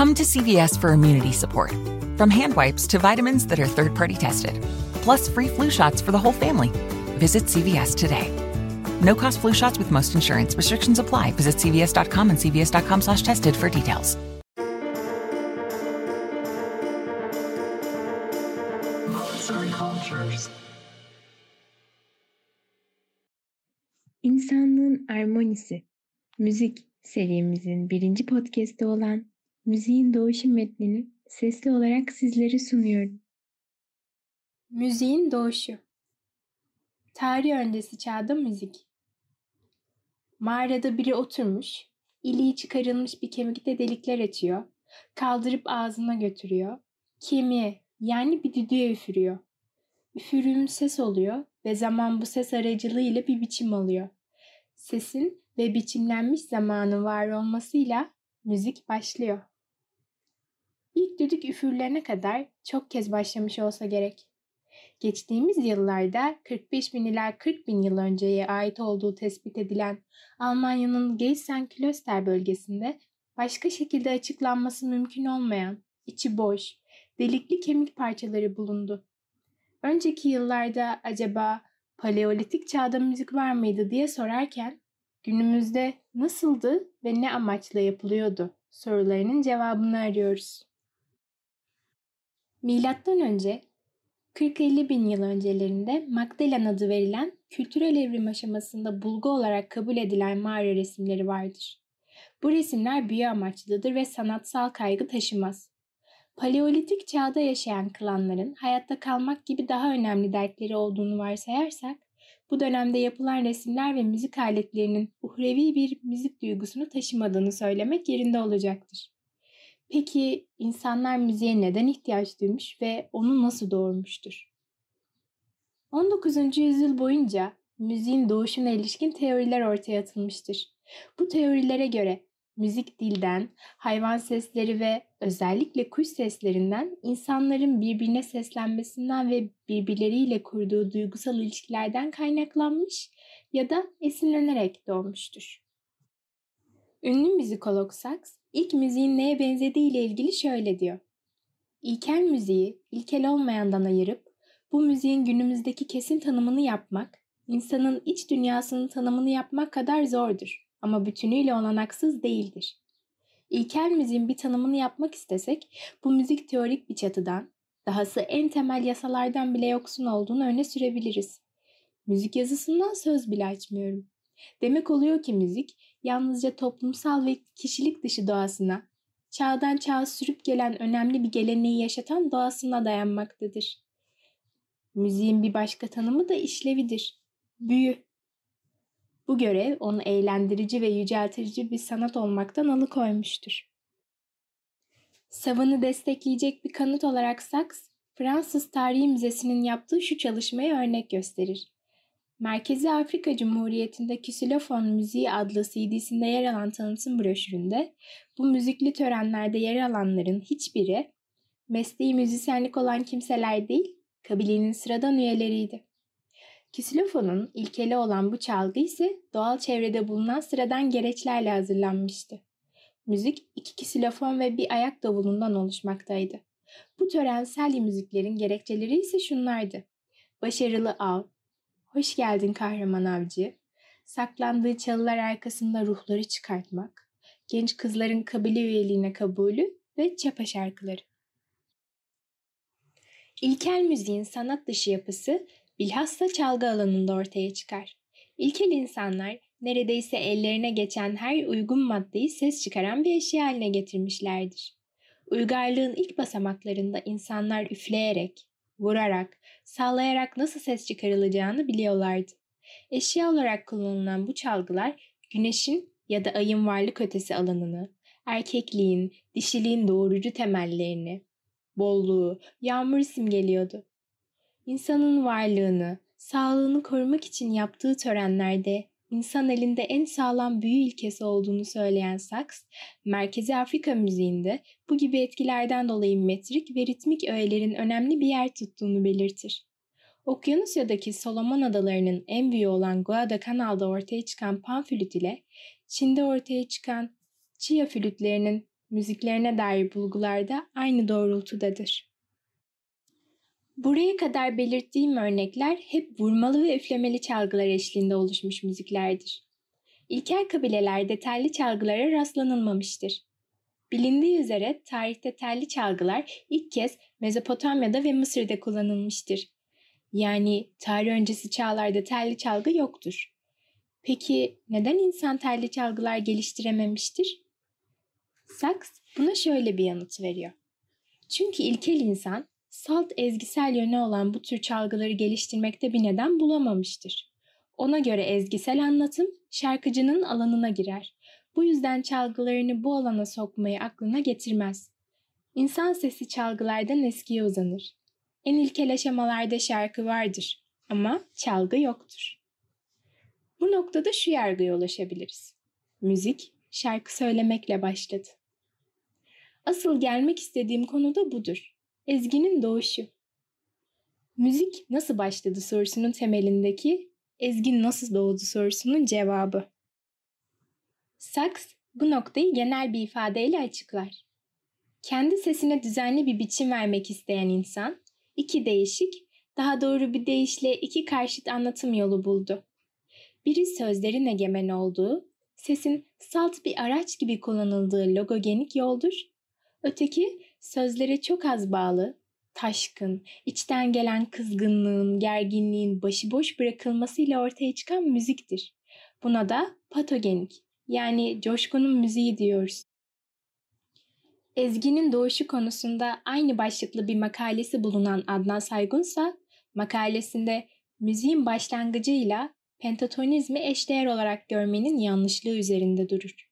Come to CVS for immunity support, from hand wipes to vitamins that are third party tested, plus free flu shots for the whole family. Visit CVS today. No cost flu shots with most insurance. Restrictions apply. Visit cvs.com and cvs.com slash tested for details. İnsanlığın Armonisi Müzik serimizin birinci podcast'i olan Müziğin Doğuşu metnini sesli olarak sizlere sunuyorum. Müziğin Doğuşu Tarih öncesi çağda müzik Mağarada biri oturmuş, iliği çıkarılmış bir kemikte delikler açıyor, kaldırıp ağzına götürüyor, kemiğe yani bir düdüğe üfürüyor. Üfürüğün ses oluyor ve zaman bu ses aracılığıyla bir biçim alıyor. Sesin ve biçimlenmiş zamanın var olmasıyla müzik başlıyor. İlk düdük üfürülene kadar çok kez başlamış olsa gerek. Geçtiğimiz yıllarda 45 bin ila 40 bin yıl önceye ait olduğu tespit edilen Almanya'nın Gelsen-Klöster bölgesinde başka şekilde açıklanması mümkün olmayan, içi boş, delikli kemik parçaları bulundu. Önceki yıllarda acaba paleolitik çağda müzik var mıydı diye sorarken günümüzde nasıldı ve ne amaçla yapılıyordu sorularının cevabını arıyoruz. Milattan önce 40-50 bin yıl öncelerinde Magdalen adı verilen kültürel evrim aşamasında bulgu olarak kabul edilen mağara resimleri vardır. Bu resimler büyü amaçlıdır ve sanatsal kaygı taşımaz. Paleolitik çağda yaşayan klanların hayatta kalmak gibi daha önemli dertleri olduğunu varsayarsak, bu dönemde yapılan resimler ve müzik aletlerinin uhrevi bir müzik duygusunu taşımadığını söylemek yerinde olacaktır. Peki insanlar müziğe neden ihtiyaç duymuş ve onu nasıl doğurmuştur? 19. yüzyıl boyunca müziğin doğuşuna ilişkin teoriler ortaya atılmıştır. Bu teorilere göre müzik dilden, hayvan sesleri ve özellikle kuş seslerinden insanların birbirine seslenmesinden ve birbirleriyle kurduğu duygusal ilişkilerden kaynaklanmış ya da esinlenerek doğmuştur. Ünlü müzikolog Sachs, ilk müziğin neye benzediği ile ilgili şöyle diyor. İlkel müziği ilkel olmayandan ayırıp bu müziğin günümüzdeki kesin tanımını yapmak, insanın iç dünyasının tanımını yapmak kadar zordur ama bütünüyle olanaksız değildir. İlkel müziğin bir tanımını yapmak istesek bu müzik teorik bir çatıdan, dahası en temel yasalardan bile yoksun olduğunu öne sürebiliriz. Müzik yazısından söz bile açmıyorum. Demek oluyor ki müzik yalnızca toplumsal ve kişilik dışı doğasına, çağdan çağa sürüp gelen önemli bir geleneği yaşatan doğasına dayanmaktadır. Müziğin bir başka tanımı da işlevidir. Büyü. Bu görev onu eğlendirici ve yüceltici bir sanat olmaktan alıkoymuştur. Savını destekleyecek bir kanıt olarak Sachs, Fransız Tarihi Müzesi'nin yaptığı şu çalışmayı örnek gösterir. Merkezi Afrika Cumhuriyeti'nde Küsilofon Müziği adlı CD'sinde yer alan tanıtım broşüründe bu müzikli törenlerde yer alanların hiçbiri mesleği müzisyenlik olan kimseler değil, kabilenin sıradan üyeleriydi. Kisilofon'un ilkeli olan bu çalgı ise doğal çevrede bulunan sıradan gereçlerle hazırlanmıştı. Müzik iki kisilofon ve bir ayak davulundan oluşmaktaydı. Bu törensel müziklerin gerekçeleri ise şunlardı. Başarılı av, hoş geldin kahraman avcı, saklandığı çalılar arkasında ruhları çıkartmak, genç kızların kabile üyeliğine kabulü ve çapa şarkıları. İlkel müziğin sanat dışı yapısı bilhassa çalgı alanında ortaya çıkar. İlkel insanlar neredeyse ellerine geçen her uygun maddeyi ses çıkaran bir eşya haline getirmişlerdir. Uygarlığın ilk basamaklarında insanlar üfleyerek, vurarak, sallayarak nasıl ses çıkarılacağını biliyorlardı. Eşya olarak kullanılan bu çalgılar güneşin ya da ayın varlık ötesi alanını, erkekliğin, dişiliğin doğurucu temellerini, bolluğu, yağmur simgeliyordu. İnsanın varlığını, sağlığını korumak için yaptığı törenlerde insan elinde en sağlam büyü ilkesi olduğunu söyleyen Sachs, Merkezi Afrika müziğinde bu gibi etkilerden dolayı metrik ve ritmik öğelerin önemli bir yer tuttuğunu belirtir. Okyanusya'daki Solomon Adaları'nın en büyüğü olan Guadalcanal'da ortaya çıkan pan flüt ile Çin'de ortaya çıkan Chia flütlerinin müziklerine dair bulgular da aynı doğrultudadır. Buraya kadar belirttiğim örnekler hep vurmalı ve üflemeli çalgılar eşliğinde oluşmuş müziklerdir. İlkel kabilelerde telli çalgılara rastlanılmamıştır. Bilindiği üzere tarihte telli çalgılar ilk kez Mezopotamya'da ve Mısır'da kullanılmıştır. Yani tarih öncesi çağlarda telli çalgı yoktur. Peki neden insan telli çalgılar geliştirememiştir? Sachs buna şöyle bir yanıt veriyor. Çünkü ilkel insan salt ezgisel yönü olan bu tür çalgıları geliştirmekte bir neden bulamamıştır. Ona göre ezgisel anlatım şarkıcının alanına girer. Bu yüzden çalgılarını bu alana sokmayı aklına getirmez. İnsan sesi çalgılardan eskiye uzanır. En ilkel aşamalarda şarkı vardır ama çalgı yoktur. Bu noktada şu yargıya ulaşabiliriz. Müzik şarkı söylemekle başladı. Asıl gelmek istediğim konu da budur. Ezginin doğuşu. Müzik nasıl başladı sorusunun temelindeki ezgi nasıl doğdu sorusunun cevabı. Sachs bu noktayı genel bir ifadeyle açıklar. Kendi sesine düzenli bir biçim vermek isteyen insan, iki değişik, daha doğru bir deyişle iki karşıt anlatım yolu buldu. Biri sözlerin egemen olduğu, sesin salt bir araç gibi kullanıldığı logogenik yoldur. Öteki sözlere çok az bağlı, taşkın, içten gelen kızgınlığın, gerginliğin başıboş bırakılmasıyla ortaya çıkan müziktir. Buna da patogenik yani coşkunun müziği diyoruz. Ezgi'nin doğuşu konusunda aynı başlıklı bir makalesi bulunan Adnan Saygun ise makalesinde müziğin başlangıcıyla pentatonizmi eşdeğer olarak görmenin yanlışlığı üzerinde durur.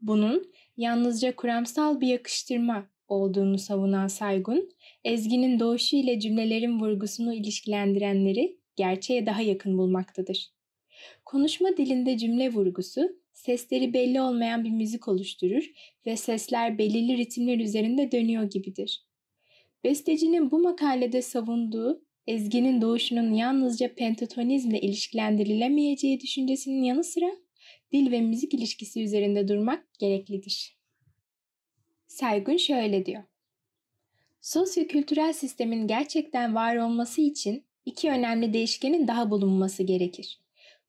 Bunun yalnızca kuramsal bir yakıştırma olduğunu savunan Saygun, ezginin doğuşu ile cümlelerin vurgusunu ilişkilendirenleri gerçeğe daha yakın bulmaktadır. Konuşma dilinde cümle vurgusu, sesleri belli olmayan bir müzik oluşturur ve sesler belirli ritimler üzerinde dönüyor gibidir. Bestecinin bu makalede savunduğu ezginin doğuşunun yalnızca pentatonizmle ilişkilendirilemeyeceği düşüncesinin yanı sıra dil ve müzik ilişkisi üzerinde durmak gereklidir. Saygun şöyle diyor. Sosyo-kültürel sistemin gerçekten var olması için iki önemli değişkenin daha bulunması gerekir.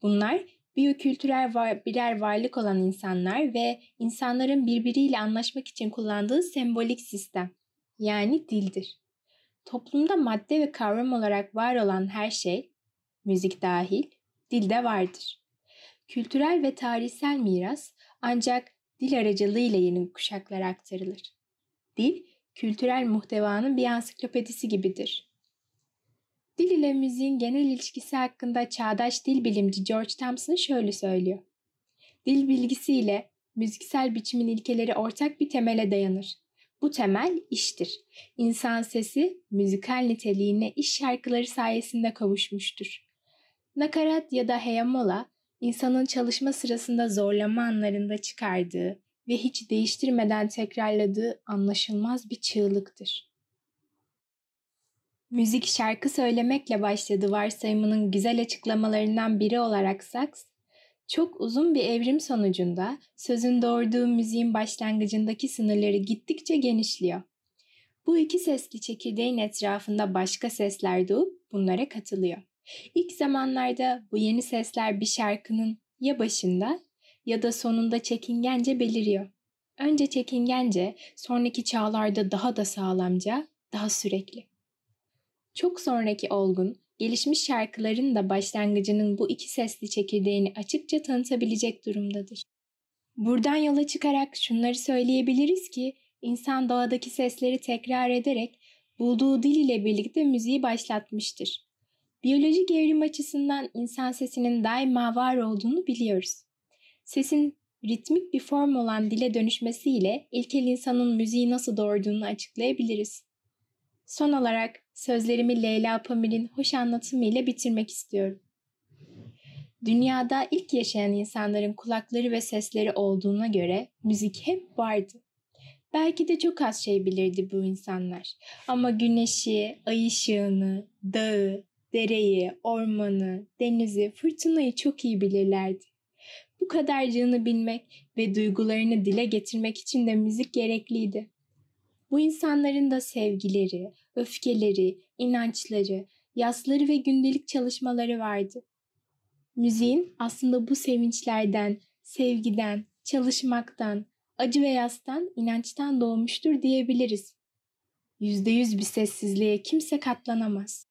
Bunlar biyokültürel var, birer varlık olan insanlar ve insanların birbiriyle anlaşmak için kullandığı sembolik sistem yani dildir. Toplumda madde ve kavram olarak var olan her şey, müzik dahil, dilde vardır. Kültürel ve tarihsel miras ancak dil aracılığıyla yeni kuşaklara aktarılır. Dil, kültürel muhtevanın bir ansiklopedisi gibidir. Dil ile müziğin genel ilişkisi hakkında çağdaş dil bilimci George Thompson şöyle söylüyor. Dil bilgisiyle müziksel biçimin ilkeleri ortak bir temele dayanır. Bu temel iştir. İnsan sesi müzikal niteliğine iş şarkıları sayesinde kavuşmuştur. Nakarat ya da heyamola insanın çalışma sırasında zorlama anlarında çıkardığı ve hiç değiştirmeden tekrarladığı anlaşılmaz bir çığlıktır. Müzik şarkı söylemekle başladı varsayımının güzel açıklamalarından biri olarak Sachs, çok uzun bir evrim sonucunda sözün doğurduğu müziğin başlangıcındaki sınırları gittikçe genişliyor. Bu iki sesli çekirdeğin etrafında başka sesler doğup bunlara katılıyor. İlk zamanlarda bu yeni sesler bir şarkının ya başında ya da sonunda çekingence beliriyor. Önce çekingence, sonraki çağlarda daha da sağlamca, daha sürekli. Çok sonraki olgun, gelişmiş şarkıların da başlangıcının bu iki sesli çekirdeğini açıkça tanıtabilecek durumdadır. Buradan yola çıkarak şunları söyleyebiliriz ki insan doğadaki sesleri tekrar ederek bulduğu dil ile birlikte müziği başlatmıştır. Biyolojik evrim açısından insan sesinin daima var olduğunu biliyoruz. Sesin ritmik bir form olan dile dönüşmesiyle ilkel insanın müziği nasıl doğurduğunu açıklayabiliriz. Son olarak sözlerimi Leyla Pamir'in hoş anlatımıyla bitirmek istiyorum. Dünyada ilk yaşayan insanların kulakları ve sesleri olduğuna göre müzik hep vardı. Belki de çok az şey bilirdi bu insanlar. Ama güneşi, ay ışığını, dağı, dereyi, ormanı, denizi, fırtınayı çok iyi bilirlerdi. Bu kadarcığını bilmek ve duygularını dile getirmek için de müzik gerekliydi. Bu insanların da sevgileri, öfkeleri, inançları, yasları ve gündelik çalışmaları vardı. Müziğin aslında bu sevinçlerden, sevgiden, çalışmaktan, acı ve yastan, inançtan doğmuştur diyebiliriz. Yüzde yüz bir sessizliğe kimse katlanamaz.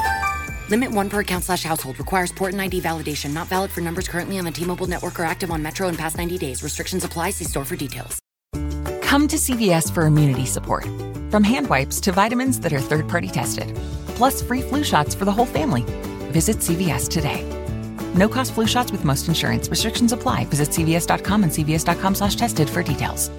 Limit one per account slash household. Requires port and ID validation. Not valid for numbers currently on the T-Mobile network or active on Metro in past 90 days. Restrictions apply. See store for details. Come to CVS for immunity support. From hand wipes to vitamins that are third party tested, plus free flu shots for the whole family. Visit CVS today. No cost flu shots with most insurance. Restrictions apply. Visit cvs.com and cvs.com slash tested for details.